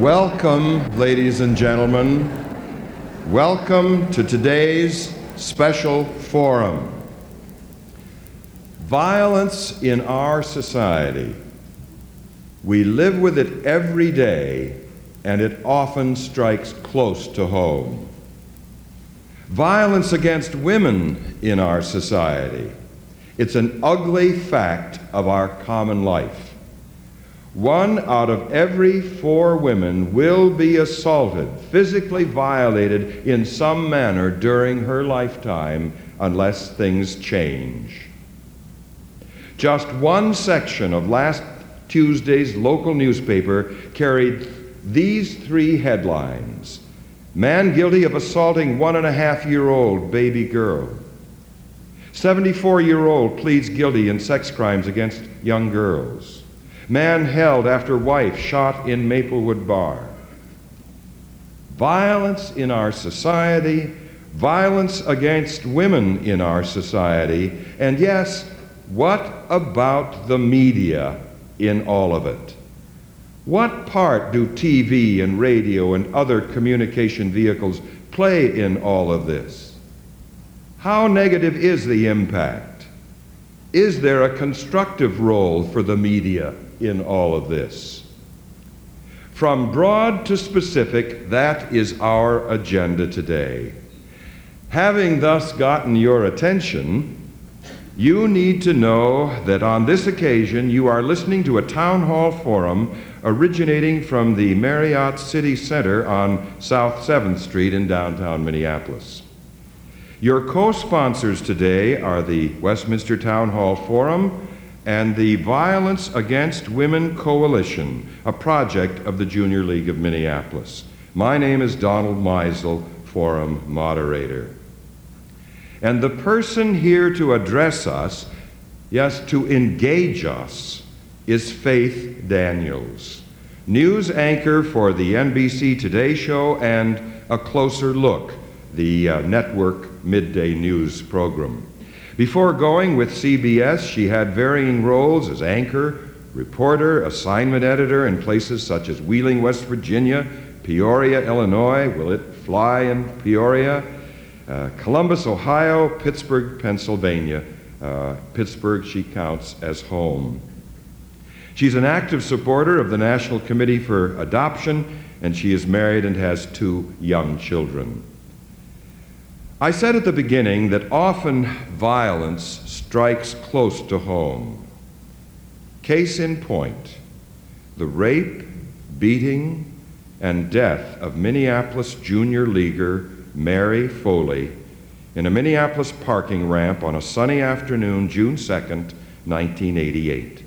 Welcome, ladies and gentlemen. Welcome to today's special forum. Violence in our society. We live with it every day, and it often strikes close to home. Violence against women in our society. It's an ugly fact of our common life. One out of every four women will be assaulted, physically violated in some manner during her lifetime unless things change. Just one section of last Tuesday's local newspaper carried these three headlines Man guilty of assaulting one and a half year old baby girl. 74 year old pleads guilty in sex crimes against young girls. Man held after wife shot in Maplewood Bar. Violence in our society, violence against women in our society, and yes, what about the media in all of it? What part do TV and radio and other communication vehicles play in all of this? How negative is the impact? Is there a constructive role for the media in all of this. From broad to specific, that is our agenda today. Having thus gotten your attention, you need to know that on this occasion you are listening to a town hall forum originating from the Marriott City Center on South 7th Street in downtown Minneapolis. Your co sponsors today are the Westminster Town Hall Forum and the Violence Against Women Coalition, a project of the Junior League of Minneapolis. My name is Donald Meisel, forum moderator. And the person here to address us, yes, to engage us, is Faith Daniels, news anchor for the NBC Today Show and A Closer Look, the uh, network midday news program. Before going with CBS, she had varying roles as anchor, reporter, assignment editor in places such as Wheeling, West Virginia, Peoria, Illinois, Will It Fly in Peoria, uh, Columbus, Ohio, Pittsburgh, Pennsylvania. Uh, Pittsburgh she counts as home. She's an active supporter of the National Committee for Adoption, and she is married and has two young children. I said at the beginning that often violence strikes close to home. Case in point the rape, beating, and death of Minneapolis junior leaguer Mary Foley in a Minneapolis parking ramp on a sunny afternoon, June 2nd, 1988.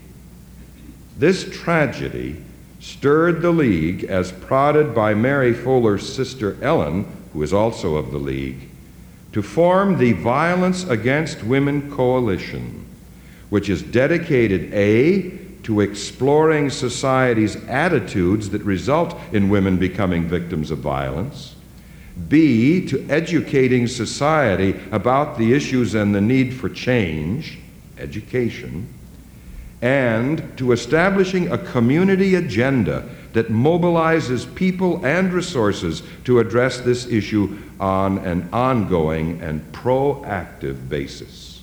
This tragedy stirred the league as prodded by Mary Foley's sister Ellen, who is also of the league to form the Violence Against Women Coalition, which is dedicated A, to exploring society's attitudes that result in women becoming victims of violence, B, to educating society about the issues and the need for change, education, and to establishing a community agenda that mobilizes people and resources to address this issue on an ongoing and proactive basis.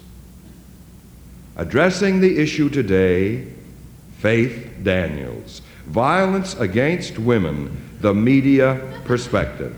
Addressing the issue today, Faith Daniels Violence Against Women, the Media Perspective.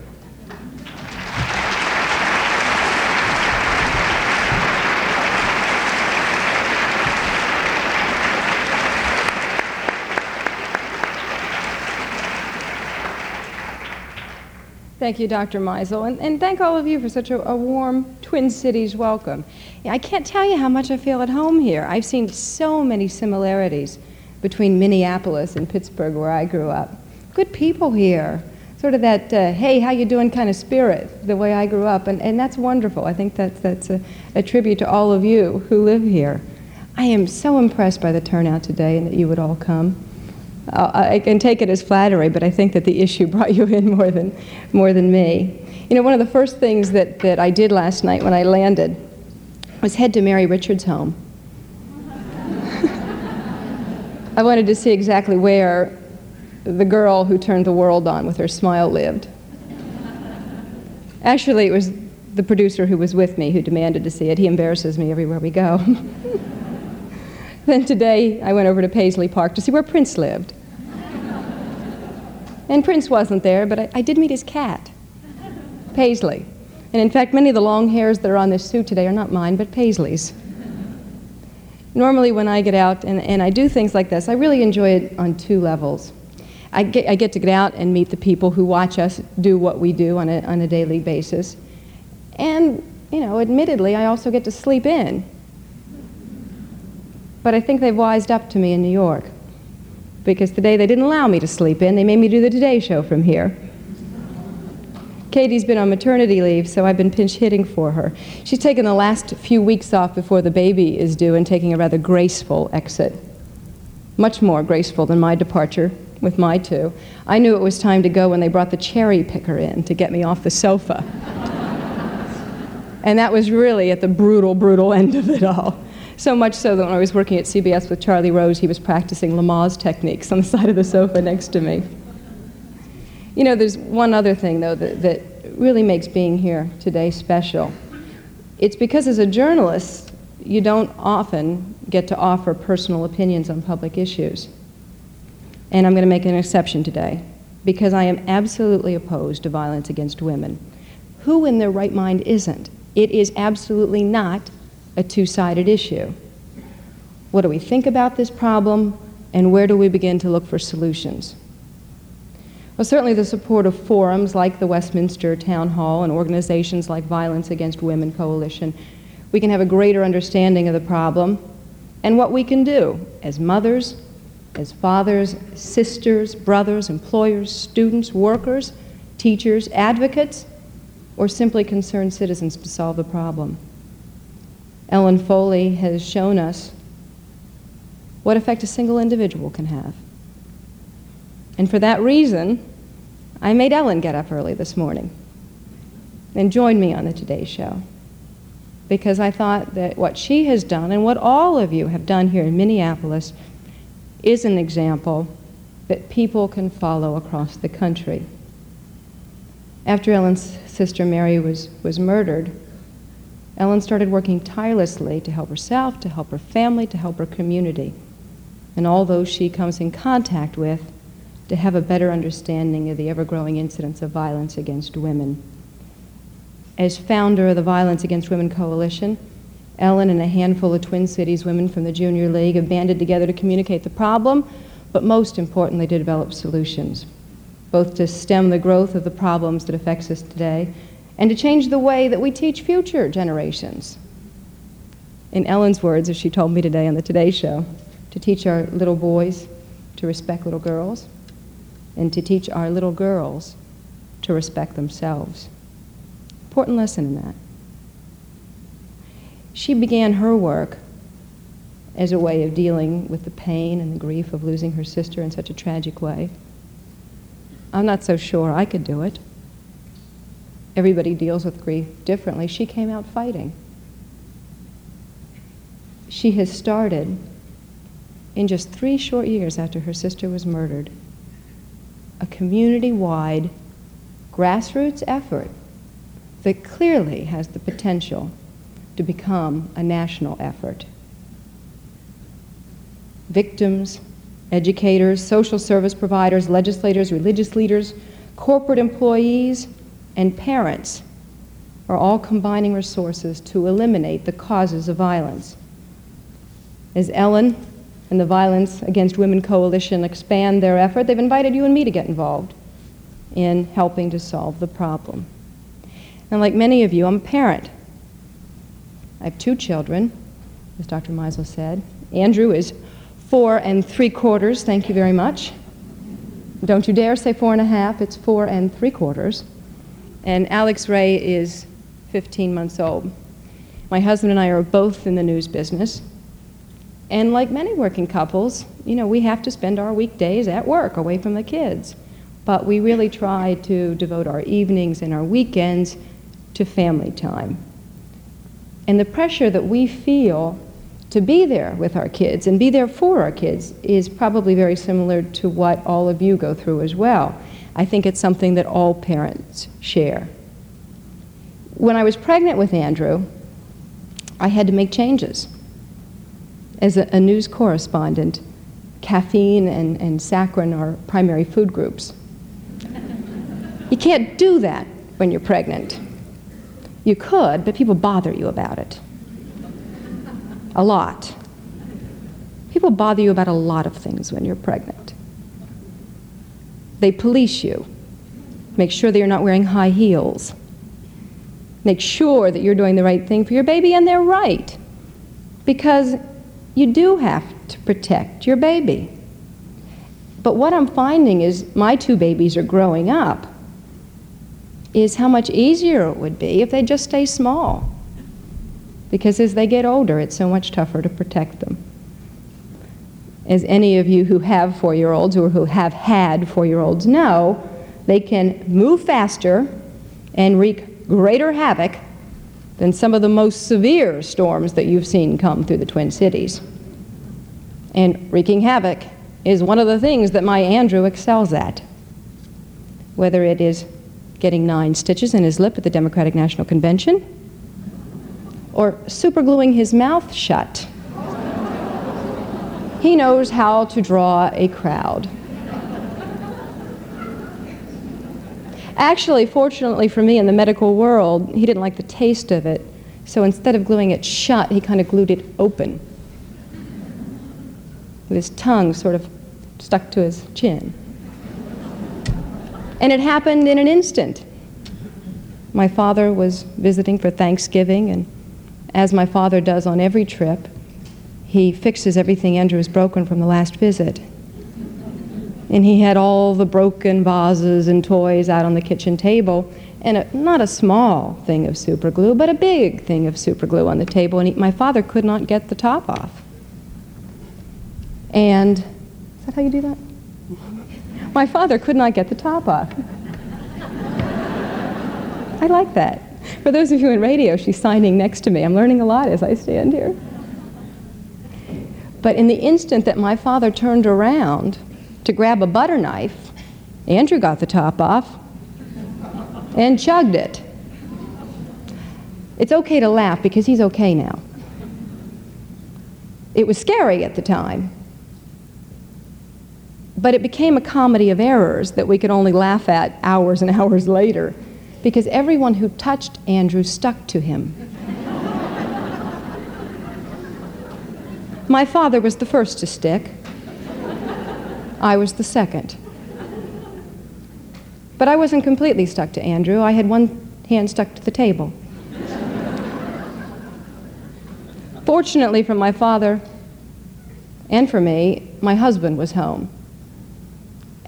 Thank you, Dr. Meisel, and, and thank all of you for such a, a, warm Twin Cities welcome. I can't tell you how much I feel at home here. I've seen so many similarities between Minneapolis and Pittsburgh, where I grew up. Good people here, sort of that uh, "hey, how you doing" kind of spirit, the way I grew up, and, and that's wonderful. I think that's that's a, a tribute to all of you who live here. I am so impressed by the turnout today, and that you would all come. I can take it as flattery, but I think that the issue brought you in more than, more than me. You know, one of the first things that, that I did last night when I landed was head to Mary Richards' home. I wanted to see exactly where the girl who turned the world on with her smile lived. Actually, it was the producer who was with me who demanded to see it. He embarrasses me everywhere we go. then today, I went over to Paisley Park to see where Prince lived. and Prince wasn't there, but I, I did meet his cat, Paisley. And in fact, many of the long hairs that are on this suit today are not mine, but Paisley's. Normally, when I get out and, and I do things like this, I really enjoy it on two levels. I get, I get to get out and meet the people who watch us do what we do on a, on a daily basis. And, you know, admittedly, I also get to sleep in. But I think they've wised up to me in New York. Because today they didn't allow me to sleep in, they made me do the Today Show from here. Katie's been on maternity leave, so I've been pinch hitting for her. She's taken the last few weeks off before the baby is due and taking a rather graceful exit. Much more graceful than my departure with my two. I knew it was time to go when they brought the cherry picker in to get me off the sofa. And that was really at the brutal, brutal end of it all. So much so that when I was working at CBS with Charlie Rose, he was practicing Lamaze techniques on the side of the sofa next to me. You know, there's one other thing, though, that, that really makes being here today special. It's because as a journalist, you don't often get to offer personal opinions on public issues. And I'm going to make an exception today because I am absolutely opposed to violence against women. Who in their right mind isn't? It is absolutely not a two sided issue. What do we think about this problem, and where do we begin to look for solutions? Well, certainly the support of forums like the Westminster Town Hall and organizations like Violence Against Women Coalition, we can have a greater understanding of the problem and what we can do as mothers, as fathers, sisters, brothers, employers, students, workers, teachers, advocates, or simply concerned citizens to solve the problem. Ellen Foley has shown us what effect a single individual can have. And for that reason, I made Ellen get up early this morning and join me on the Today Show. Because I thought that what she has done and what all of you have done here in Minneapolis is an example that people can follow across the country. After Ellen's sister Mary was, was murdered, Ellen started working tirelessly to help herself, to help her family, to help her community, and all those she comes in contact with to have a better understanding of the ever growing incidence of violence against women. As founder of the Violence Against Women Coalition, Ellen and a handful of Twin Cities women from the Junior League have banded together to communicate the problem, but most importantly, to develop solutions both to stem the growth of the problems that affects us today and to change the way that we teach future generations. In Ellen's words, as she told me today on the Today Show, to teach our little boys to respect little girls and to teach our little girls to respect themselves. Important lesson in that. She began her work as a way of dealing with the pain and the grief of losing her sister in such a tragic way. I'm not so sure I could do it. Everybody deals with grief differently. She came out fighting. She has started, in just three short years after her sister was murdered, a community wide grassroots effort that clearly has the potential to become a national effort. Victims, educators, social service providers, legislators, religious leaders, corporate employees, and parents are all combining resources to eliminate the causes of violence. As Ellen and the Violence Against Women Coalition expand their effort, they've invited you and me to get involved in helping to solve the problem. And like many of you, I'm a parent. I have two children, as Dr. Meisel said. Andrew is four and three quarters, thank you very much. Don't you dare say four and a half, it's four and three quarters. And Alex Ray is 15 months old. My husband and I are both in the news business. And like many working couples, you know, we have to spend our weekdays at work away from the kids. But we really try to devote our evenings and our weekends to family time. And the pressure that we feel to be there with our kids and be there for our kids is probably very similar to what all of you go through as well. I think it's something that all parents share. When I was pregnant with Andrew, I had to make changes. As a, a news correspondent, caffeine and, and saccharin are primary food groups. you can't do that when you're pregnant. You could, but people bother you about it. A lot. People bother you about a lot of things when you're pregnant. They police you, make sure that you're not wearing high heels, make sure that you're doing the right thing for your baby, and they're right. Because you do have to protect your baby. But what I'm finding is my two babies are growing up, is how much easier it would be if they just stay small. Because as they get older, it's so much tougher to protect them. As any of you who have four year olds or who have had four year olds know, they can move faster and wreak greater havoc than some of the most severe storms that you've seen come through the Twin Cities. And wreaking havoc is one of the things that my Andrew excels at. Whether it is getting nine stitches in his lip at the Democratic National Convention, or supergluing his mouth shut. He knows how to draw a crowd. Actually, fortunately for me in the medical world, he didn't like the taste of it. So instead of gluing it shut, he kind of glued it open. With his tongue sort of stuck to his chin. And it happened in an instant. My father was visiting for Thanksgiving, and as my father does on every trip, he fixes everything Andrew has broken from the last visit. And he had all the broken vases and toys out on the kitchen table and a, not a small thing of super glue but a big thing of super glue on the table and he, my father could not get the top off. And is that how you do that? My father could not get the top off. I like that. For those of you in radio she's signing next to me. I'm learning a lot as i stand here but in the instant that my father turned around to grab a butter knife. Andrew got the top off and chugged it. It's okay to laugh because he's okay now. It was scary at the time, but it became a comedy of errors that we could only laugh at hours and hours later because everyone who touched Andrew stuck to him. My father was the first to stick. I was the second. But I wasn't completely stuck to Andrew. I had one hand stuck to the table. Fortunately for my father and for me, my husband was home.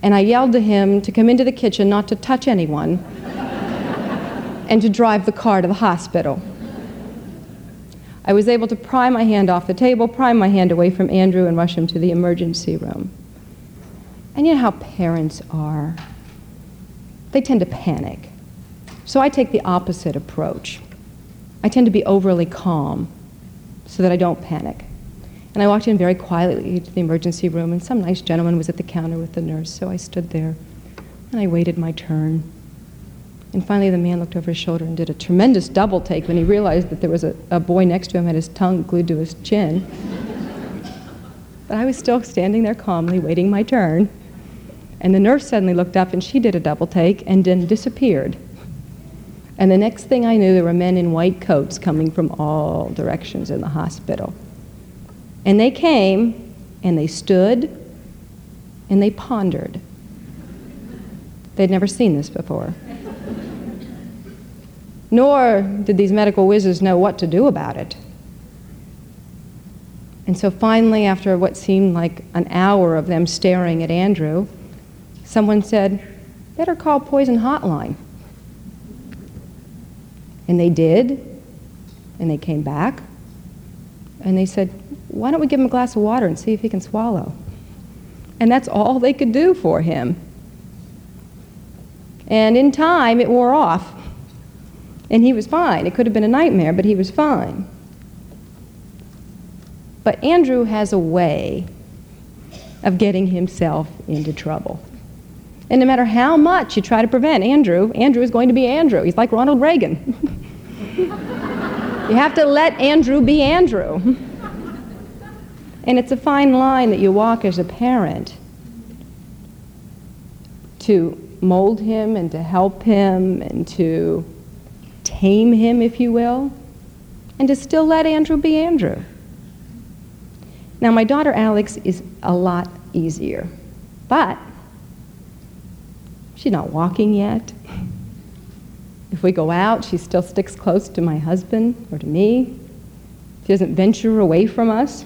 And I yelled to him to come into the kitchen, not to touch anyone, and to drive the car to the hospital. I was able to pry my hand off the table, pry my hand away from Andrew, and rush him to the emergency room. And you know how parents are. They tend to panic. So I take the opposite approach. I tend to be overly calm so that I don't panic. And I walked in very quietly to the emergency room, and some nice gentleman was at the counter with the nurse, so I stood there and I waited my turn. And finally, the man looked over his shoulder and did a tremendous double take when he realized that there was a, a boy next to him had his tongue glued to his chin. but I was still standing there calmly, waiting my turn. And the nurse suddenly looked up and she did a double take and then disappeared. And the next thing I knew, there were men in white coats coming from all directions in the hospital. And they came and they stood and they pondered. They'd never seen this before. Nor did these medical wizards know what to do about it. And so finally, after what seemed like an hour of them staring at Andrew, someone said, better call Poison Hotline. And they did, and they came back, and they said, why don't we give him a glass of water and see if he can swallow? And that's all they could do for him. And in time, it wore off. And he was fine. It could have been a nightmare, but he was fine. But Andrew has a way of getting himself into trouble. And no matter how much you try to prevent Andrew, Andrew is going to be Andrew. He's like Ronald Reagan. you have to let Andrew be Andrew. and it's a fine line that you walk as a parent to mold him and to help him and to tame him, if you will, and to still let Andrew be Andrew. Now, my daughter Alex is a lot easier, but she's not walking yet. If we go out, she still sticks close to my husband or to me. She doesn't venture away from us.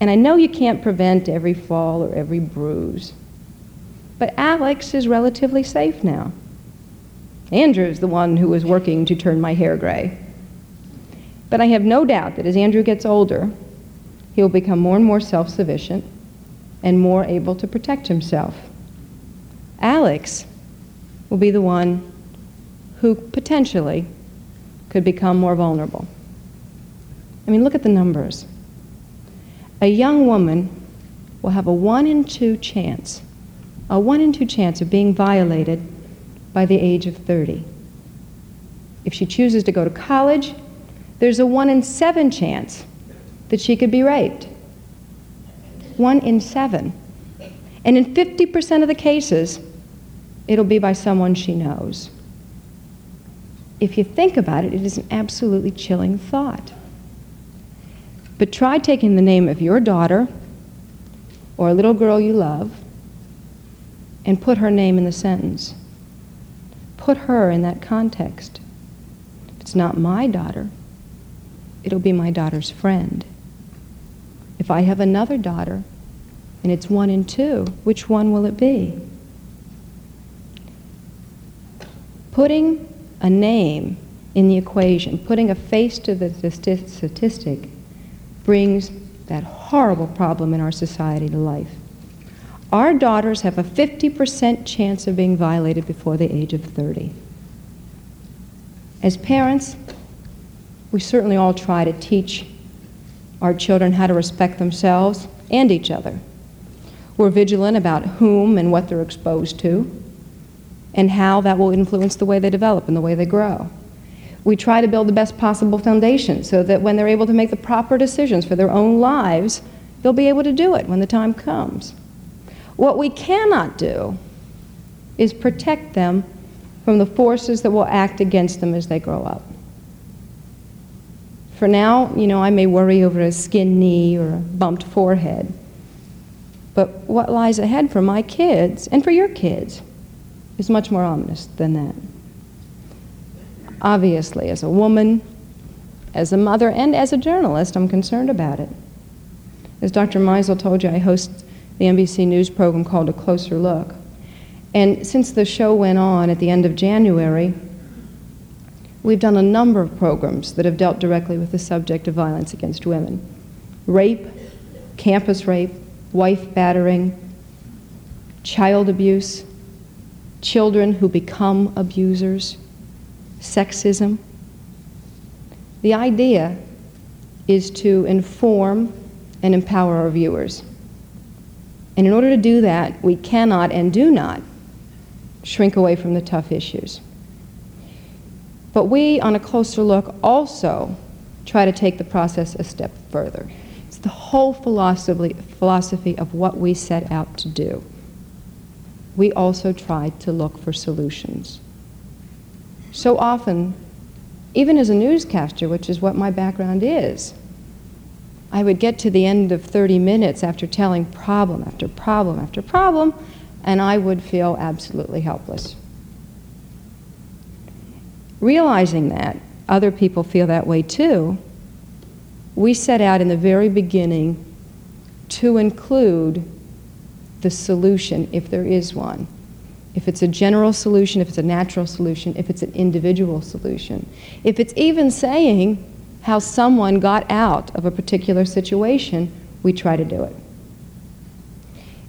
And I know you can't prevent every fall or every bruise, but Alex is relatively safe now. Andrew's the one who is working to turn my hair gray. But I have no doubt that as Andrew gets older, he will become more and more self sufficient and more able to protect himself. Alex will be the one who potentially could become more vulnerable. I mean, look at the numbers. A young woman will have a one in two chance, a one in two chance of being violated by the age of 30. If she chooses to go to college, there's a one in seven chance that she could be raped. One in seven. And in 50% of the cases, it'll be by someone she knows. If you think about it, it is an absolutely chilling thought. But try taking the name of your daughter or a little girl you love and put her name in the sentence. Put her in that context. If it's not my daughter, it'll be my daughter's friend. If I have another daughter and it's one and two, which one will it be? Putting a name in the equation, putting a face to the statistic, brings that horrible problem in our society to life. Our daughters have a 50% chance of being violated before the age of 30. As parents, we certainly all try to teach our children how to respect themselves and each other. We're vigilant about whom and what they're exposed to and how that will influence the way they develop and the way they grow. We try to build the best possible foundation so that when they're able to make the proper decisions for their own lives, they'll be able to do it when the time comes. What we cannot do is protect them from the forces that will act against them as they grow up. For now, you know, I may worry over a skinned knee or a bumped forehead. But what lies ahead for my kids and for your kids is much more ominous than that. Obviously, as a woman, as a mother, and as a journalist, I'm concerned about it. As Dr. Meisel told you, I host the NBC News program called A Closer Look. And since the show went on at the end of January, we've done a number of programs that have dealt directly with the subject of violence against women rape, campus rape, wife battering, child abuse, children who become abusers, sexism. The idea is to inform and empower our viewers. And in order to do that, we cannot and do not shrink away from the tough issues. But we, on a closer look, also try to take the process a step further. It's the whole philosophy, philosophy of what we set out to do. We also try to look for solutions. So often, even as a newscaster, which is what my background is, I would get to the end of 30 minutes after telling problem after problem after problem, and I would feel absolutely helpless. Realizing that other people feel that way too, we set out in the very beginning to include the solution if there is one. If it's a general solution, if it's a natural solution, if it's an individual solution. If it's even saying, how someone got out of a particular situation, we try to do it.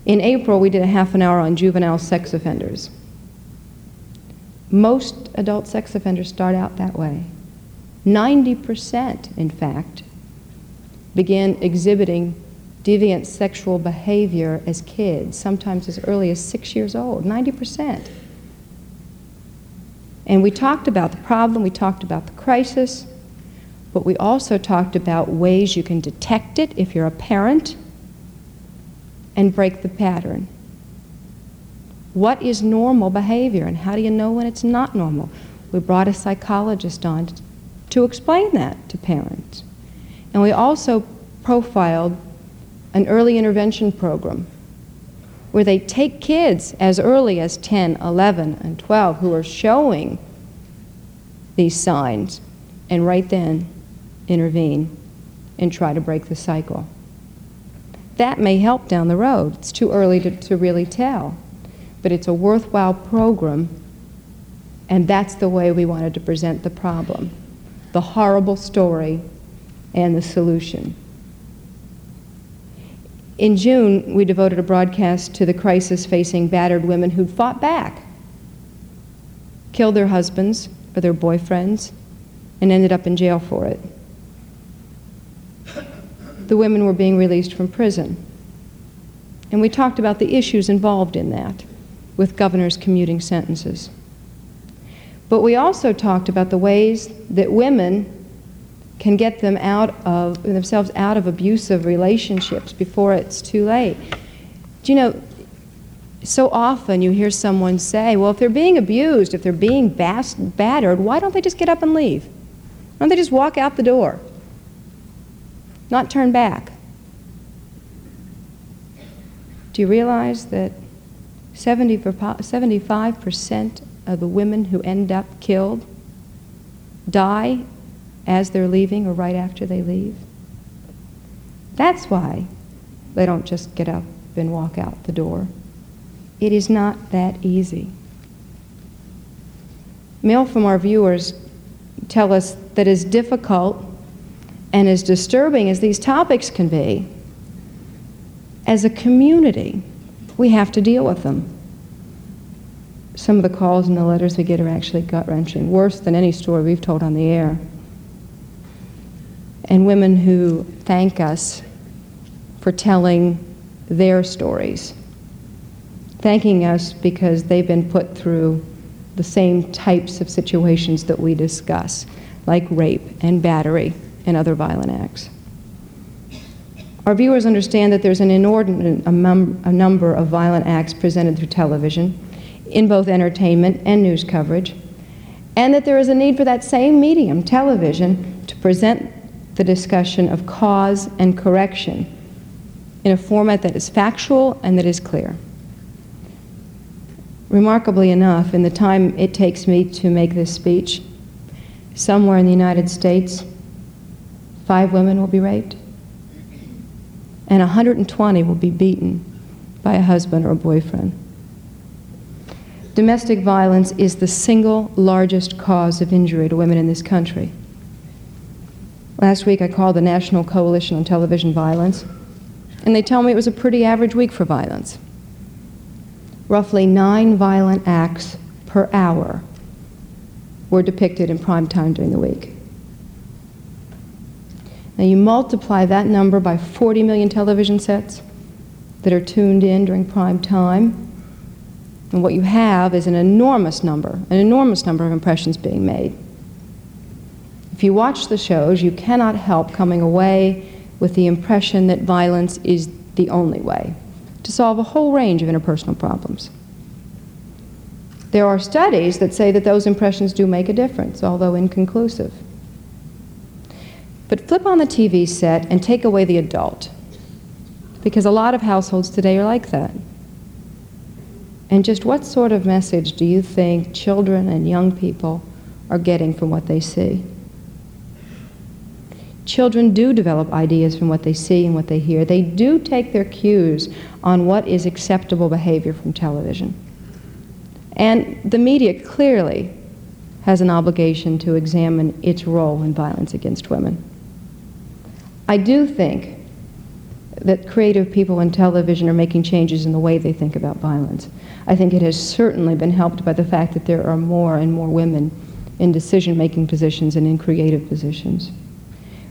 In April, we did a half an hour on juvenile sex offenders. Most adult sex offenders start out that way. 90%, in fact, begin exhibiting deviant sexual behavior as kids, sometimes as early as six years old, 90%. And we talked about the problem, we talked about the crisis, but we also talked about ways you can detect it if you're a parent and break the pattern. What is normal behavior and how do you know when it's not normal? We brought a psychologist on to explain that to parents. And we also profiled an early intervention program where they take kids as early as 10, 11, and 12 who are showing these signs and right then intervene and try to break the cycle. That may help down the road. It's too early to, to really tell. But it's a worthwhile program, and that's the way we wanted to present the problem the horrible story and the solution. In June, we devoted a broadcast to the crisis facing battered women who'd fought back, killed their husbands or their boyfriends, and ended up in jail for it. The women were being released from prison. And we talked about the issues involved in that with governors commuting sentences. But we also talked about the ways that women can get them out of themselves out of abusive relationships before it's too late. Do you know, so often you hear someone say, well, if they're being abused, if they're being bas- battered, why don't they just get up and leave? Why don't they just walk out the door? Not turn back. Do you realize that 70, 75% of the women who end up killed die as they're leaving or right after they leave. That's why they don't just get up and walk out the door. It is not that easy. Mail from our viewers tell us that as difficult and as disturbing as these topics can be, as a community, we have to deal with them some of the calls and the letters we get are actually gut wrenching, worse than any story we've told on the air. And women who thank us for telling their stories, thanking us because they've been put through the same types of situations that we discuss, like rape and battery and other violent acts. Our viewers understand that there's an inordinate a, number of violent acts presented through television in both entertainment and news coverage, and that there is a need for that same medium, television, to present the discussion of cause and correction in a format that is factual and that is clear. Remarkably enough, in the time it takes me to make this speech, somewhere in the United States, five women will be raped, and 120 will be beaten by a husband or a boyfriend. Domestic violence is the single largest cause of injury to women in this country. Last week I called the National Coalition on Television Violence, and they tell me it was a pretty average week for violence. Roughly nine violent acts per hour were depicted in prime time during the week. Now you multiply that number by 40 million television sets that are tuned in during prime time, and what you have is an enormous number, an enormous number of impressions being made. If you watch the shows, you cannot help coming away with the impression that violence is the only way to solve a whole range of interpersonal problems. There are studies that say that those impressions do make a difference, although inconclusive. But flip on the TV set and take away the adult, because a lot of households today are like that. And just what sort of message do you think children and young people are getting from what they see? Children do develop ideas from what they see and what they hear. They do take their cues on what is acceptable behavior from television. And the media clearly has an obligation to examine its role in violence against women. I do think that creative people in television are making changes in the way they think about violence. I think it has certainly been helped by the fact that there are more and more women in decision making positions and in creative positions.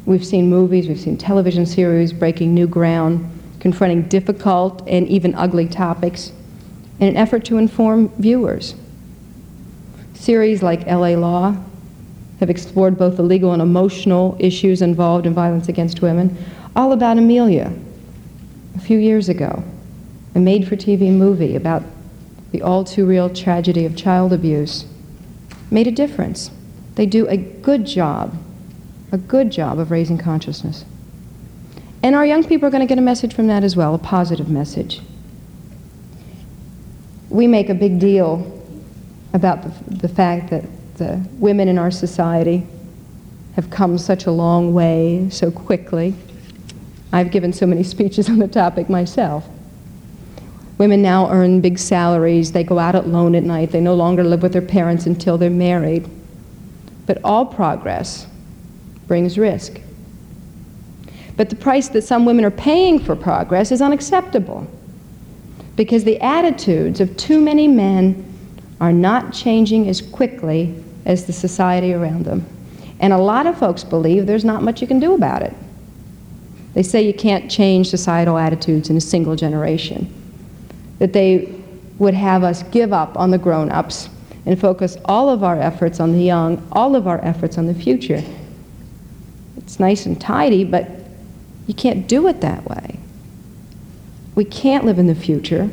We've seen movies, we've seen television series breaking new ground, confronting difficult and even ugly topics in an effort to inform viewers. Series like LA Law have explored both the legal and emotional issues involved in violence against women, all about Amelia a few years ago, a made for TV movie about the all too real tragedy of child abuse, made a difference. They do a good job, a good job of raising consciousness. And our young people are going to get a message from that as well, a positive message. We make a big deal about the, the fact that the women in our society have come such a long way so quickly. I've given so many speeches on the topic myself. Women now earn big salaries, they go out alone at night, they no longer live with their parents until they're married. But all progress brings risk. But the price that some women are paying for progress is unacceptable because the attitudes of too many men are not changing as quickly as the society around them. And a lot of folks believe there's not much you can do about it. They say you can't change societal attitudes in a single generation, that they would have us give up on the grown ups and focus all of our efforts on the young, all of our efforts on the future. It's nice and tidy, but you can't do it that way. We can't live in the future.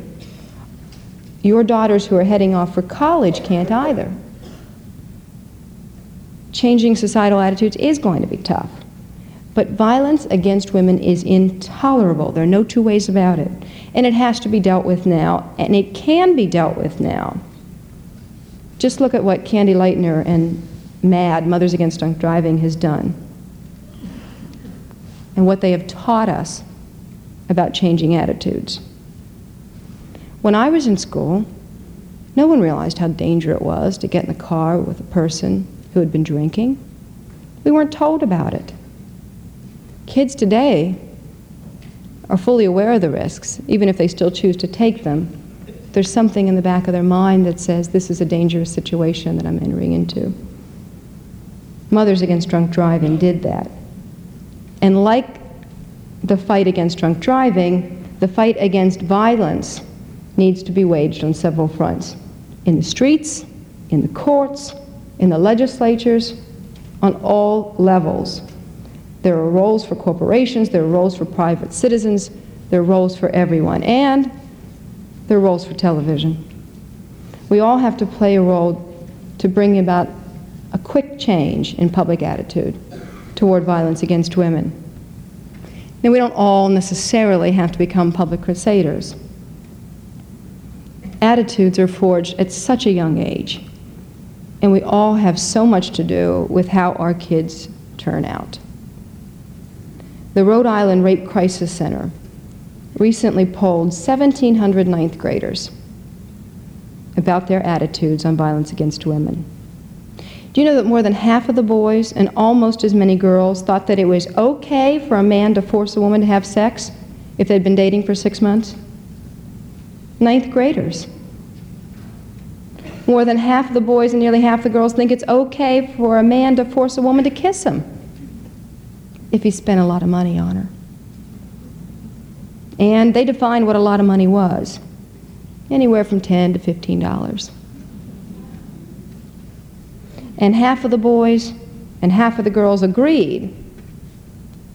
Your daughters who are heading off for college can't either. Changing societal attitudes is going to be tough. But violence against women is intolerable. There are no two ways about it. And it has to be dealt with now, and it can be dealt with now. Just look at what Candy Lightner and MADD, Mothers Against Drunk Driving, has done, and what they have taught us about changing attitudes. When I was in school, no one realized how dangerous it was to get in the car with a person who had been drinking. We weren't told about it. Kids today are fully aware of the risks, even if they still choose to take them. There's something in the back of their mind that says, This is a dangerous situation that I'm entering into. Mothers Against Drunk Driving did that. And like the fight against drunk driving, the fight against violence needs to be waged on several fronts in the streets, in the courts, in the legislatures, on all levels. There are roles for corporations, there are roles for private citizens, there are roles for everyone, and there are roles for television. We all have to play a role to bring about a quick change in public attitude toward violence against women. Now, we don't all necessarily have to become public crusaders. Attitudes are forged at such a young age, and we all have so much to do with how our kids turn out. The Rhode Island Rape Crisis Center recently polled 1,700 ninth graders about their attitudes on violence against women. Do you know that more than half of the boys and almost as many girls thought that it was okay for a man to force a woman to have sex if they'd been dating for six months? Ninth graders. More than half of the boys and nearly half the girls think it's okay for a man to force a woman to kiss him if he spent a lot of money on her. And they defined what a lot of money was anywhere from 10 to $15. And half of the boys and half of the girls agreed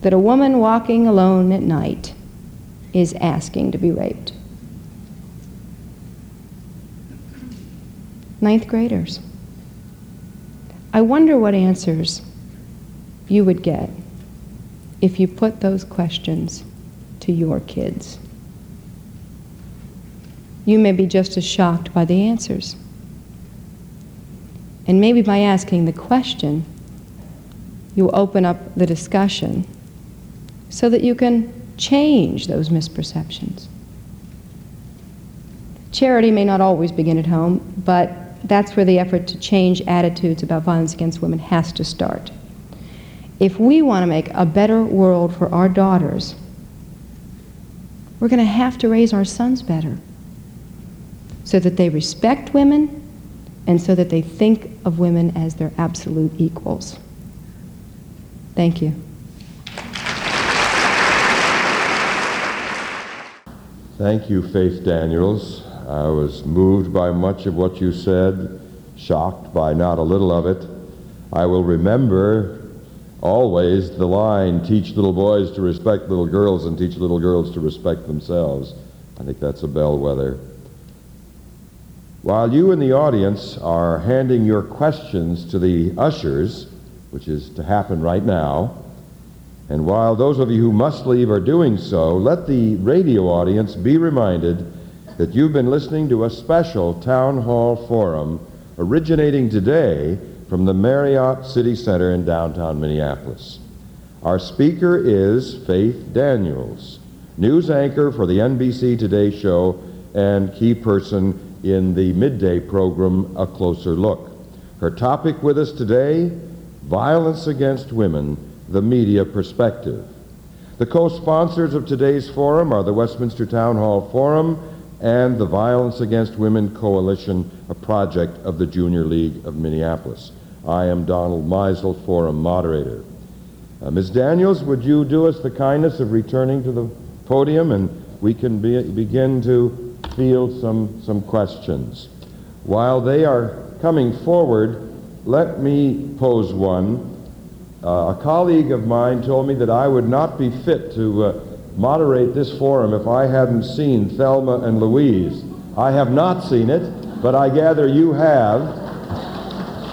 that a woman walking alone at night is asking to be raped. Ninth graders. I wonder what answers you would get if you put those questions to your kids. You may be just as shocked by the answers. And maybe by asking the question, you open up the discussion so that you can change those misperceptions. Charity may not always begin at home, but that's where the effort to change attitudes about violence against women has to start. If we want to make a better world for our daughters, we're going to have to raise our sons better so that they respect women and so that they think of women as their absolute equals. Thank you. Thank you, Faith Daniels. I was moved by much of what you said, shocked by not a little of it. I will remember always the line teach little boys to respect little girls and teach little girls to respect themselves. I think that's a bellwether. While you in the audience are handing your questions to the ushers, which is to happen right now, and while those of you who must leave are doing so, let the radio audience be reminded that you've been listening to a special town hall forum originating today from the Marriott City Center in downtown Minneapolis. Our speaker is Faith Daniels, news anchor for the NBC Today show and key person in the midday program A Closer Look. Her topic with us today Violence Against Women, the Media Perspective. The co sponsors of today's forum are the Westminster Town Hall Forum and the Violence Against Women Coalition, a project of the Junior League of Minneapolis. I am Donald Meisel, forum moderator. Uh, Ms. Daniels, would you do us the kindness of returning to the podium and we can be, begin to field some, some questions. While they are coming forward, let me pose one. Uh, a colleague of mine told me that I would not be fit to uh, moderate this forum if I hadn't seen Thelma and Louise. I have not seen it, but I gather you have.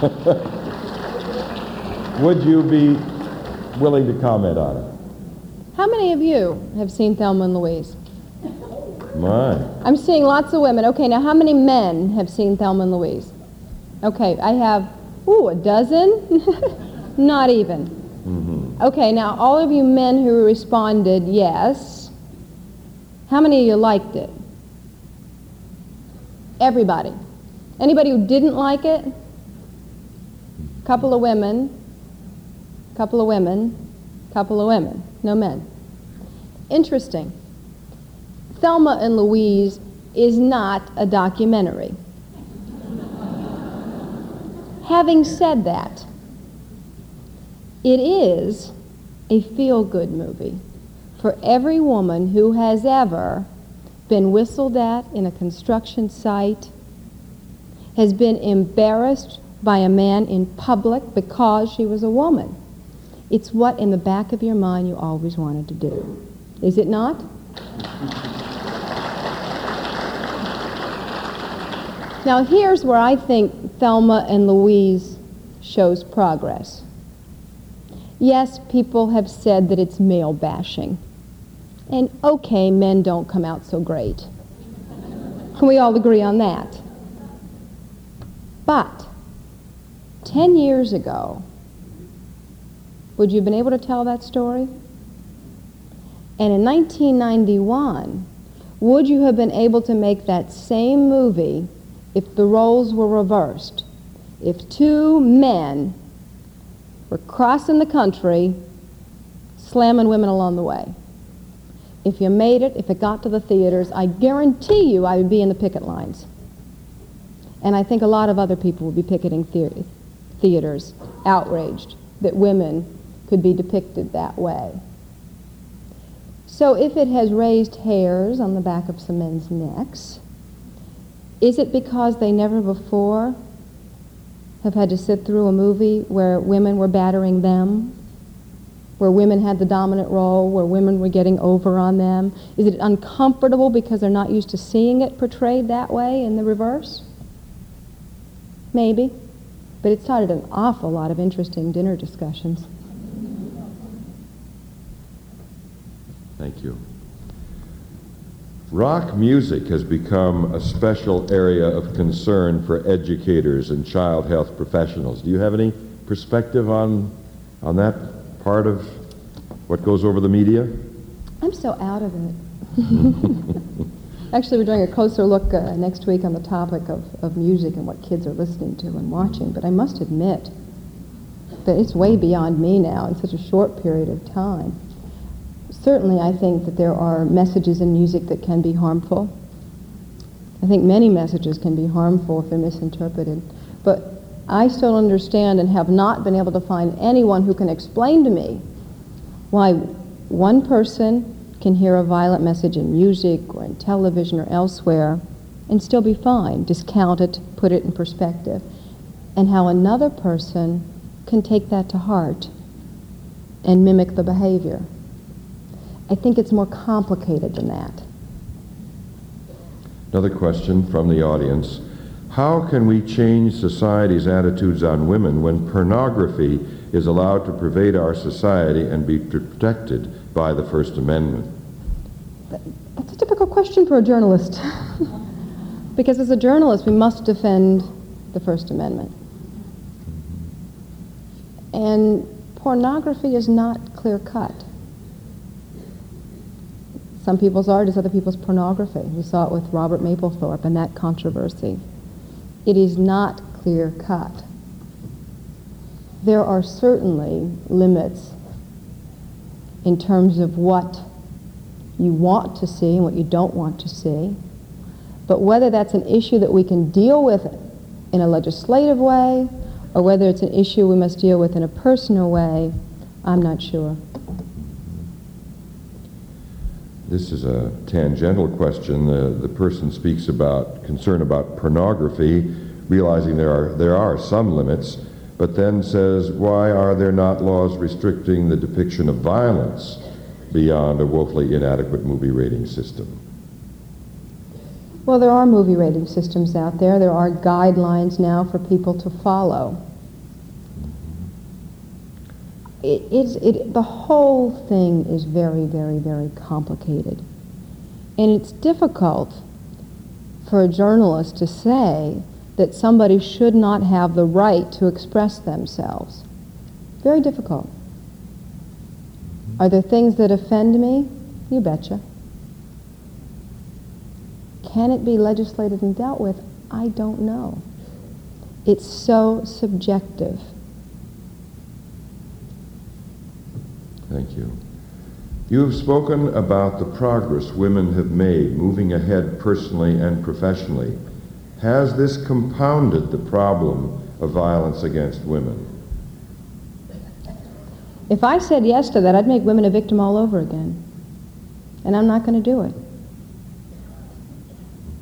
Would you be willing to comment on it? How many of you have seen Thelma and Louise? My. I'm seeing lots of women. Okay, now how many men have seen Thelma and Louise? Okay, I have, ooh, a dozen? Not even. Mm-hmm. Okay, now all of you men who responded yes, how many of you liked it? Everybody. Anybody who didn't like it? Couple of women, couple of women, couple of women, no men. Interesting. Thelma and Louise is not a documentary. Having said that, it is a feel good movie for every woman who has ever been whistled at in a construction site, has been embarrassed by a man in public because she was a woman. It's what in the back of your mind you always wanted to do. Is it not? Now, here's where I think Thelma and Louise shows progress. Yes, people have said that it's male bashing. And okay, men don't come out so great. Can we all agree on that? But 10 years ago, would you have been able to tell that story? And in 1991, would you have been able to make that same movie if the roles were reversed? If two men were crossing the country, slamming women along the way. If you made it, if it got to the theaters, I guarantee you I would be in the picket lines. And I think a lot of other people would be picketing the- theaters, outraged that women could be depicted that way. So if it has raised hairs on the back of some men's necks, is it because they never before have had to sit through a movie where women were battering them, where women had the dominant role, where women were getting over on them? Is it uncomfortable because they're not used to seeing it portrayed that way in the reverse? Maybe. But it started an awful lot of interesting dinner discussions. Thank you. Rock music has become a special area of concern for educators and child health professionals. Do you have any perspective on, on that part of what goes over the media? I'm so out of it. Actually, we're doing a closer look uh, next week on the topic of, of music and what kids are listening to and watching, but I must admit that it's way beyond me now in such a short period of time. Certainly, I think that there are messages in music that can be harmful. I think many messages can be harmful if they're misinterpreted. But I still understand and have not been able to find anyone who can explain to me why one person can hear a violent message in music or in television or elsewhere and still be fine, discount it, put it in perspective, and how another person can take that to heart and mimic the behavior. I think it's more complicated than that. Another question from the audience. How can we change society's attitudes on women when pornography is allowed to pervade our society and be protected by the First Amendment? That's a difficult question for a journalist. because as a journalist, we must defend the First Amendment. And pornography is not clear cut. Some people's art is other people's pornography. We saw it with Robert Mapplethorpe and that controversy. It is not clear cut. There are certainly limits in terms of what you want to see and what you don't want to see. But whether that's an issue that we can deal with in a legislative way or whether it's an issue we must deal with in a personal way, I'm not sure. This is a tangential question. The, the person speaks about concern about pornography, realizing there are, there are some limits, but then says, why are there not laws restricting the depiction of violence beyond a woefully inadequate movie rating system? Well, there are movie rating systems out there. There are guidelines now for people to follow. It, it's, it, the whole thing is very, very, very complicated. And it's difficult for a journalist to say that somebody should not have the right to express themselves. Very difficult. Are there things that offend me? You betcha. Can it be legislated and dealt with? I don't know. It's so subjective. Thank you. You have spoken about the progress women have made moving ahead personally and professionally. Has this compounded the problem of violence against women? If I said yes to that, I'd make women a victim all over again. And I'm not going to do it.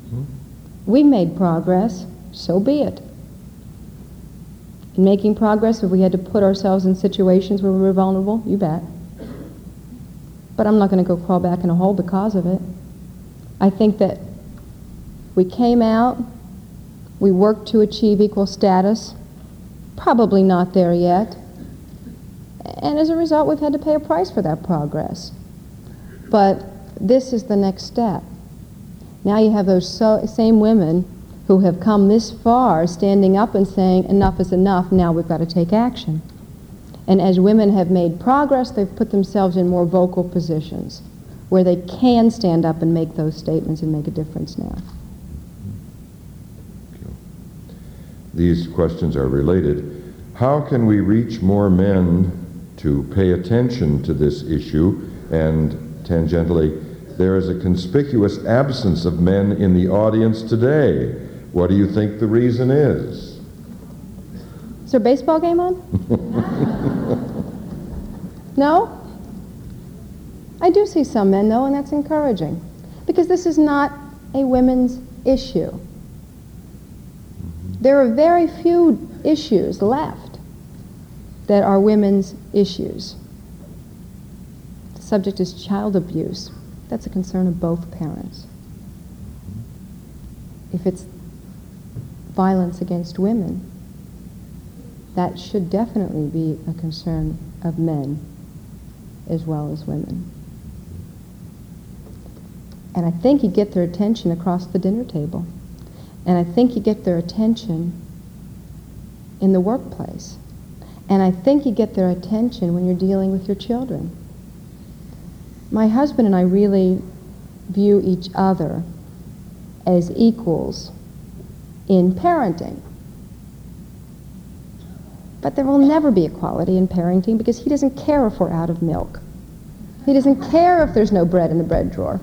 Mm-hmm. We made progress, so be it. In making progress, if we had to put ourselves in situations where we were vulnerable, you bet. But I'm not going to go crawl back in a hole because of it. I think that we came out, we worked to achieve equal status, probably not there yet. And as a result, we've had to pay a price for that progress. But this is the next step. Now you have those so, same women who have come this far standing up and saying, enough is enough, now we've got to take action. And as women have made progress, they've put themselves in more vocal positions where they can stand up and make those statements and make a difference now. These questions are related. How can we reach more men to pay attention to this issue and tangentially there is a conspicuous absence of men in the audience today. What do you think the reason is? Is there a baseball game on? no? I do see some men, though, and that's encouraging. Because this is not a women's issue. Mm-hmm. There are very few issues left that are women's issues. The subject is child abuse. That's a concern of both parents. Mm-hmm. If it's violence against women, that should definitely be a concern of men as well as women. And I think you get their attention across the dinner table. And I think you get their attention in the workplace. And I think you get their attention when you're dealing with your children my husband and I really view each other as equals in parenting. But there will never be equality in parenting because he doesn't care if we're out of milk. He doesn't care if there's no bread in the bread drawer.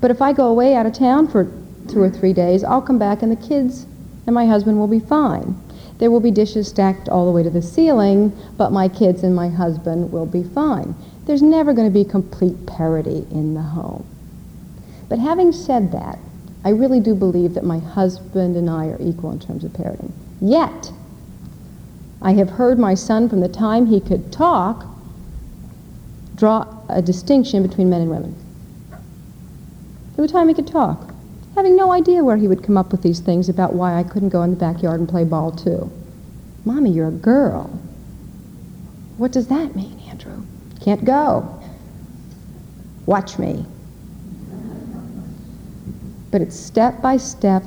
But if I go away out of town for two or three days, I'll come back and the kids and my husband will be fine. There will be dishes stacked all the way to the ceiling, but my kids and my husband will be fine. there's never going to be complete parity in the home. But having said that, I really do believe that my husband and I are equal in terms of parenting. Yet, I have heard my son from the time he could talk draw a distinction between men and women. From the time he could talk, having no idea where he would come up with these things about why I couldn't go in the backyard and play ball too. Mommy, you're a girl. What does that mean, Andrew? Can't go. Watch me. But it's step by step,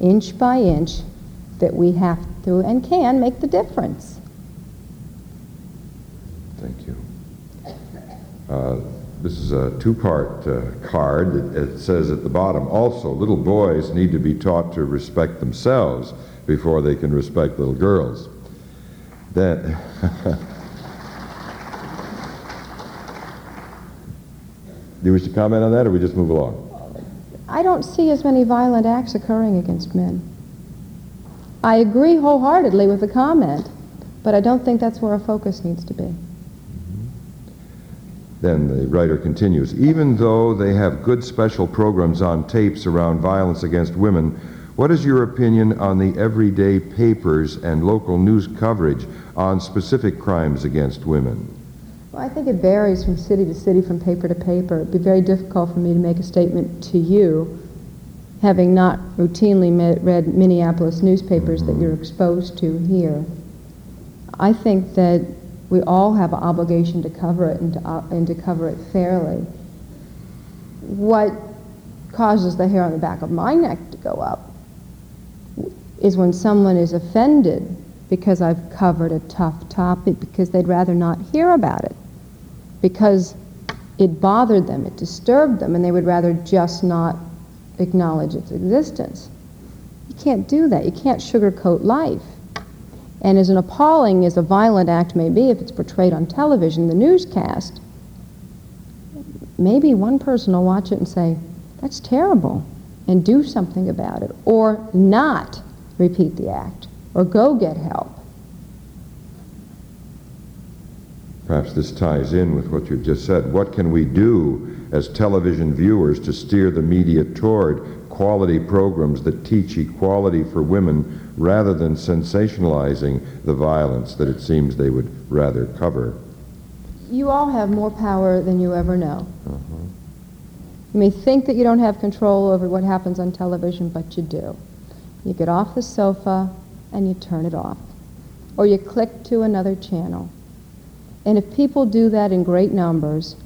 inch by inch, that we have to and can make the difference. Thank you. Uh, this is a two-part uh, card. It, it says at the bottom, also, little boys need to be taught to respect themselves before they can respect little girls. Then, do you wish to comment on that, or we just move along? I don't see as many violent acts occurring against men. I agree wholeheartedly with the comment, but I don't think that's where our focus needs to be. Then the writer continues Even though they have good special programs on tapes around violence against women, what is your opinion on the everyday papers and local news coverage on specific crimes against women? Well, I think it varies from city to city, from paper to paper. It'd be very difficult for me to make a statement to you, having not routinely met, read Minneapolis newspapers that you're exposed to here. I think that we all have an obligation to cover it and to, uh, and to cover it fairly. What causes the hair on the back of my neck to go up is when someone is offended because I've covered a tough topic because they'd rather not hear about it, because it bothered them, it disturbed them, and they would rather just not acknowledge its existence. You can't do that. You can't sugarcoat life. And as an appalling as a violent act may be, if it's portrayed on television, the newscast, maybe one person will watch it and say, that's terrible, and do something about it, or not repeat the act, or go get help. Perhaps this ties in with what you've just said. What can we do as television viewers to steer the media toward quality programs that teach equality for women rather than sensationalizing the violence that it seems they would rather cover? You all have more power than you ever know. Uh-huh. You may think that you don't have control over what happens on television, but you do. You get off the sofa and you turn it off. Or you click to another channel. And if people do that in great numbers,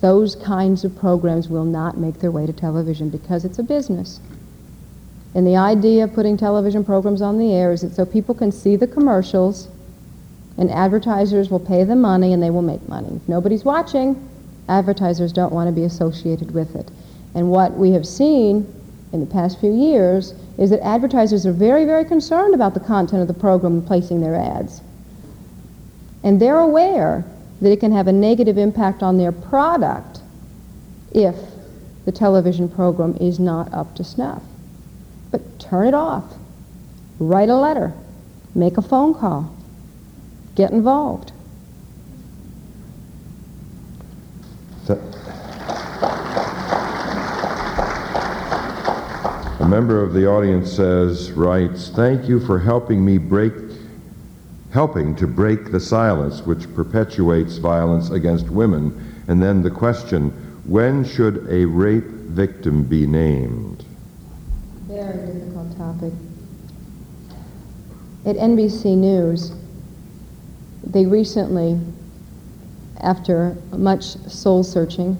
those kinds of programs will not make their way to television because it's a business. And the idea of putting television programs on the air is that so people can see the commercials and advertisers will pay the money and they will make money. If nobody's watching, advertisers don't want to be associated with it. And what we have seen in the past few years is that advertisers are very, very concerned about the content of the program and placing their ads. And they're aware that it can have a negative impact on their product if the television program is not up to snuff. But turn it off. Write a letter. Make a phone call. Get involved. A member of the audience says, writes, Thank you for helping me break, helping to break the silence which perpetuates violence against women. And then the question, when should a rape victim be named? Very difficult topic. At NBC News, they recently, after much soul searching,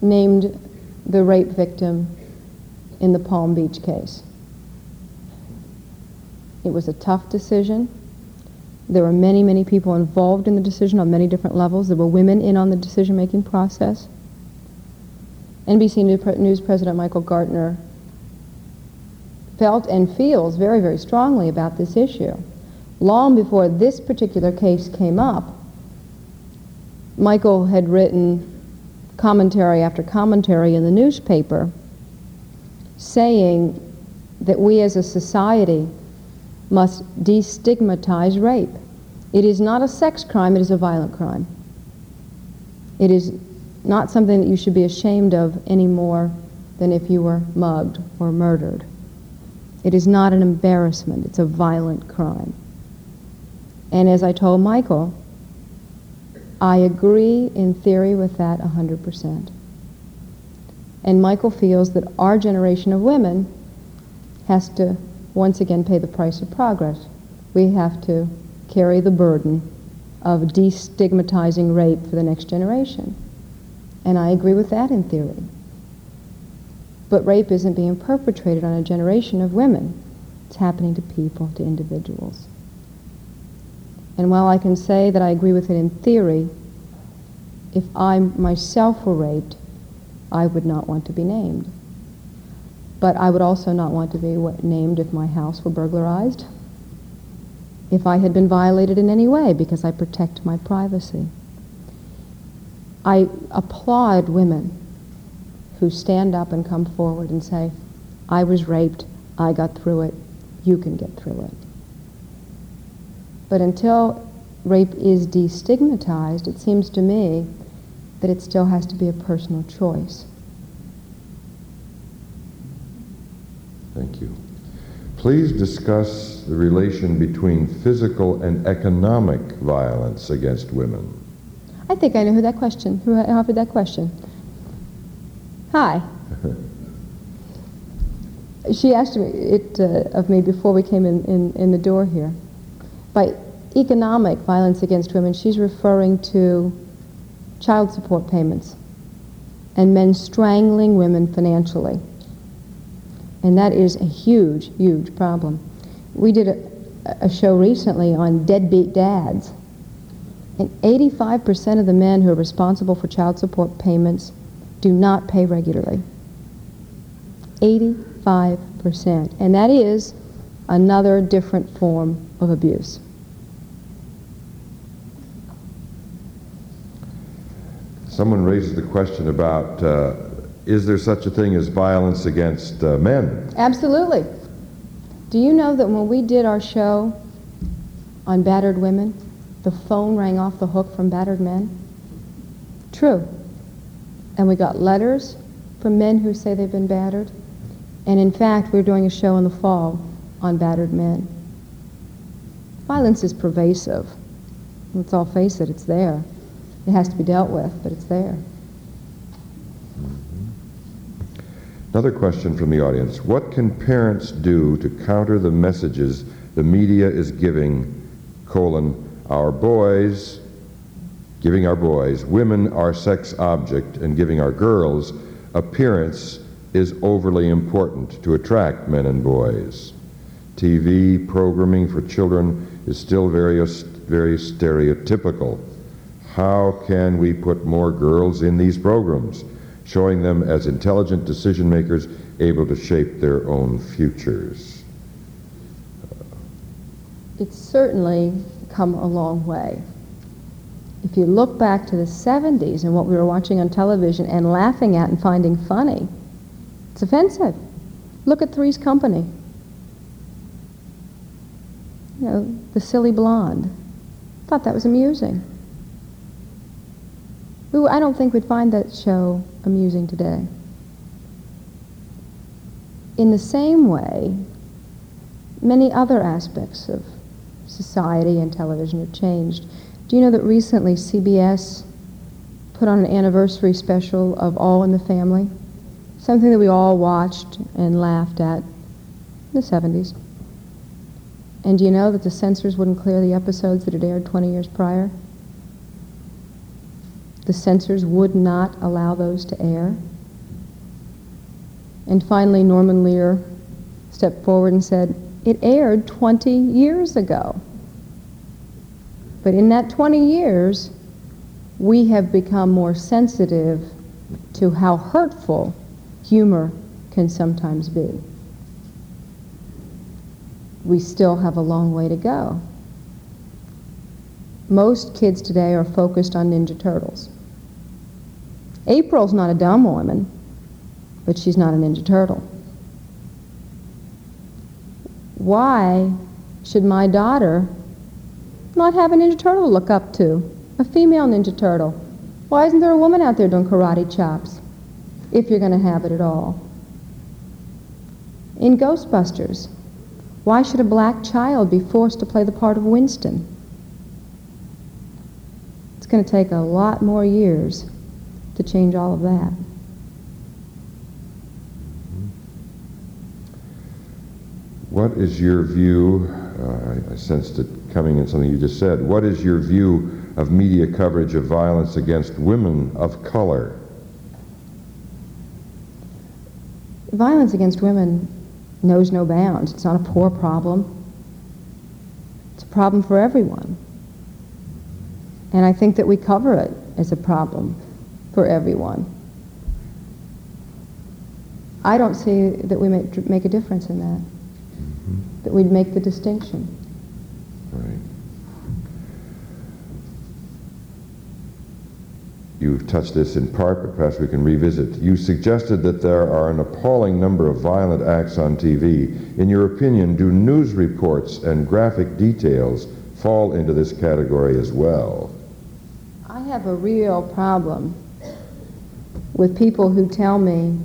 named the rape victim in the Palm Beach case. It was a tough decision. There were many, many people involved in the decision on many different levels. There were women in on the decision-making process. NBC News President Michael Gartner felt and feels very, very strongly about this issue. Long before this particular case came up, Michael had written commentary after commentary in the newspaper saying that we as a society must destigmatize rape. It is not a sex crime, it is a violent crime. It is not something that you should be ashamed of any more than if you were mugged or murdered. It is not an embarrassment, it's a violent crime. And as I told Michael, I agree in theory with that 100%. And Michael feels that our generation of women has to once again pay the price of progress. We have to carry the burden of destigmatizing rape for the next generation. And I agree with that in theory. But rape isn't being perpetrated on a generation of women. It's happening to people, to individuals. And while I can say that I agree with it in theory, if I myself were raped, I would not want to be named. But I would also not want to be named if my house were burglarized, if I had been violated in any way because I protect my privacy. I applaud women who stand up and come forward and say, I was raped, I got through it, you can get through it. But until rape is destigmatized, it seems to me that it still has to be a personal choice. Thank you. Please discuss the relation between physical and economic violence against women. I think I know who that question, who offered that question. Hi. she asked me it uh, of me before we came in, in, in the door here. By economic violence against women, she's referring to child support payments and men strangling women financially. And that is a huge, huge problem. We did a, a show recently on deadbeat dads. And 85% of the men who are responsible for child support payments do not pay regularly. 85%. And that is another different form of abuse. Someone raises the question about uh, is there such a thing as violence against uh, men? Absolutely. Do you know that when we did our show on battered women, the phone rang off the hook from battered men? True. And we got letters from men who say they've been battered. And in fact, we're doing a show in the fall on battered men. Violence is pervasive. Let's all face it, it's there. It has to be dealt with, but it's there. Another question from the audience. What can parents do to counter the messages the media is giving, colon, our boys, giving our boys, women are sex object, and giving our girls, appearance is overly important to attract men and boys. TV programming for children is still very, very stereotypical how can we put more girls in these programs, showing them as intelligent decision makers able to shape their own futures? Uh, it's certainly come a long way. If you look back to the 70s and what we were watching on television and laughing at and finding funny, it's offensive. Look at Three's Company. You know, the silly blonde. Thought that was amusing. I don't think we'd find that show amusing today. In the same way, many other aspects of society and television have changed. Do you know that recently CBS put on an anniversary special of All in the Family? Something that we all watched and laughed at in the 70s. And do you know that the censors wouldn't clear the episodes that had aired 20 years prior? The censors would not allow those to air. And finally, Norman Lear stepped forward and said, It aired 20 years ago. But in that 20 years, we have become more sensitive to how hurtful humor can sometimes be. We still have a long way to go. Most kids today are focused on Ninja Turtles. April's not a dumb woman, but she's not a Ninja Turtle. Why should my daughter not have a Ninja Turtle to look up to? A female Ninja Turtle? Why isn't there a woman out there doing karate chops? If you're going to have it at all. In Ghostbusters, why should a black child be forced to play the part of Winston? It's going to take a lot more years to change all of that. What is your view? Uh, I sensed it coming in something you just said. What is your view of media coverage of violence against women of color? Violence against women knows no bounds. It's not a poor problem. It's a problem for everyone. And I think that we cover it as a problem for everyone. I don't see that we make, make a difference in that, mm-hmm. that we'd make the distinction. Right. You've touched this in part, but perhaps we can revisit. You suggested that there are an appalling number of violent acts on TV. In your opinion, do news reports and graphic details fall into this category as well? I have a real problem with people who tell me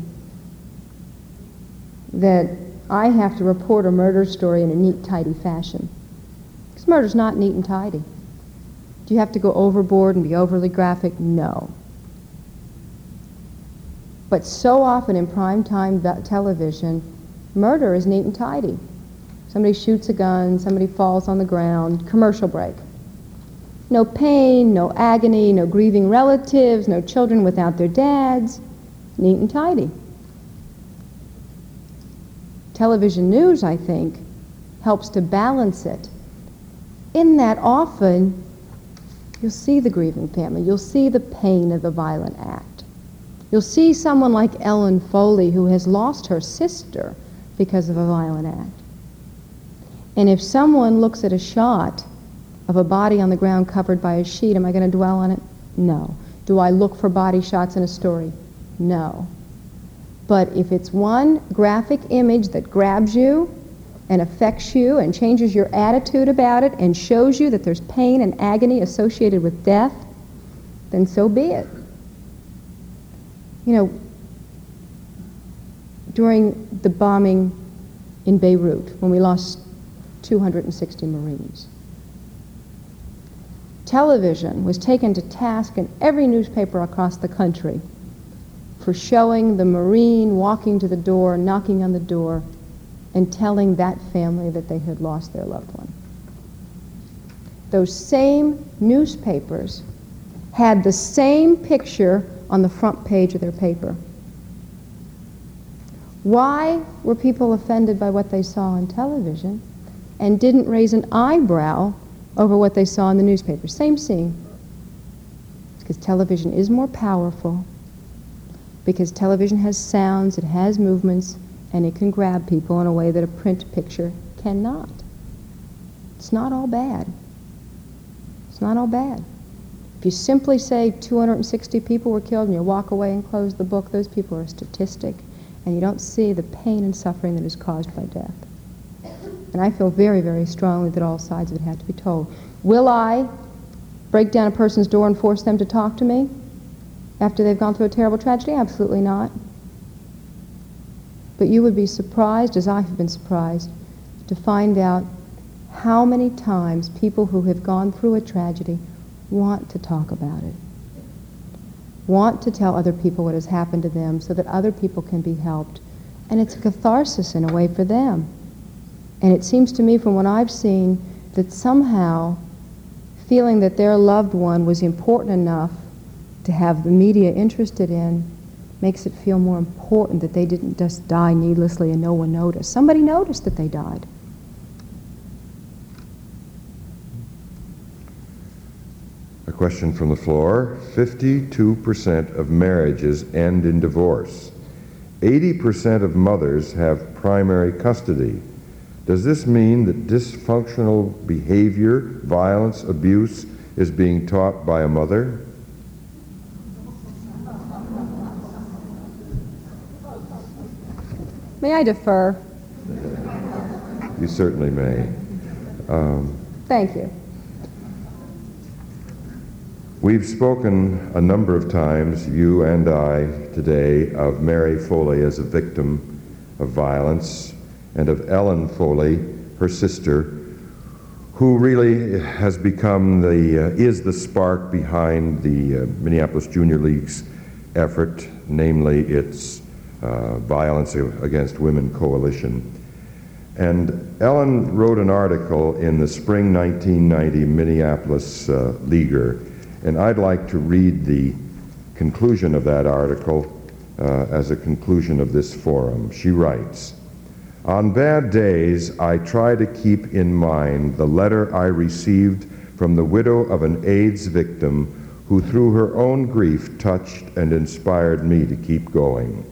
that I have to report a murder story in a neat, tidy fashion. Because murder's not neat and tidy. Do you have to go overboard and be overly graphic? No. But so often in primetime television, murder is neat and tidy. Somebody shoots a gun, somebody falls on the ground, commercial break. No pain, no agony, no grieving relatives, no children without their dads. Neat and tidy. Television news, I think, helps to balance it. In that often, You'll see the grieving family. You'll see the pain of the violent act. You'll see someone like Ellen Foley who has lost her sister because of a violent act. And if someone looks at a shot of a body on the ground covered by a sheet, am I going to dwell on it? No. Do I look for body shots in a story? No. But if it's one graphic image that grabs you and affects you and changes your attitude about it and shows you that there's pain and agony associated with death, then so be it. You know, during the bombing in Beirut, when we lost 260 Marines, television was taken to task in every newspaper across the country for showing the Marine walking to the door, knocking on the door, and telling that family that they had lost their loved one. Those same newspapers had the same picture on the front page of their paper. Why were people offended by what they saw on television and didn't raise an eyebrow over what they saw in the newspaper? Same scene. Because television is more powerful, because television has sounds, it has movements, and it can grab people in a way that a print picture cannot. It's not all bad. It's not all bad. If you simply say 260 people were killed and you walk away and close the book, those people are a statistic, and you don't see the pain and suffering that is caused by death. And I feel very, very strongly that all sides of it have to be told. Will I break down a person's door and force them to talk to me after they've gone through a terrible tragedy? Absolutely not. But you would be surprised, as I have been surprised, to find out how many times people who have gone through a tragedy want to talk about it, want to tell other people what has happened to them so that other people can be helped. And it's a catharsis in a way for them. And it seems to me from what I've seen that somehow feeling that their loved one was important enough to have the media interested in makes it feel more important that they didn't just die needlessly and no one noticed. Somebody noticed that they died. A question from the floor 52% of marriages end in divorce. 80% of mothers have primary custody. Does this mean that dysfunctional behavior, violence, abuse is being taught by a mother? May I defer? You certainly may. Um, Thank you. We've spoken a number of times, you and I, today, of Mary Foley as a victim of violence and of Ellen Foley, her sister, who really has become the, uh, is the spark behind the uh, Minneapolis Junior League's effort, namely its uh, Violence Against Women Coalition. And Ellen wrote an article in the spring 1990 Minneapolis uh, Leaguer, and I'd like to read the conclusion of that article uh, as a conclusion of this forum. She writes, on bad days, I try to keep in mind the letter I received from the widow of an AIDS victim who, through her own grief, touched and inspired me to keep going.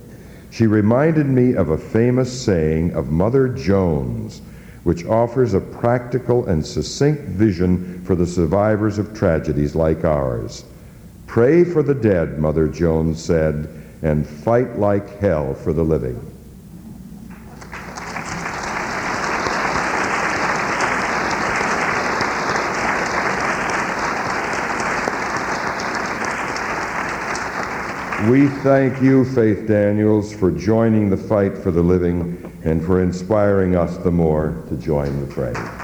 She reminded me of a famous saying of Mother Jones, which offers a practical and succinct vision for the survivors of tragedies like ours. Pray for the dead, Mother Jones said, and fight like hell for the living. We thank you, Faith Daniels, for joining the fight for the living and for inspiring us the more to join the fray.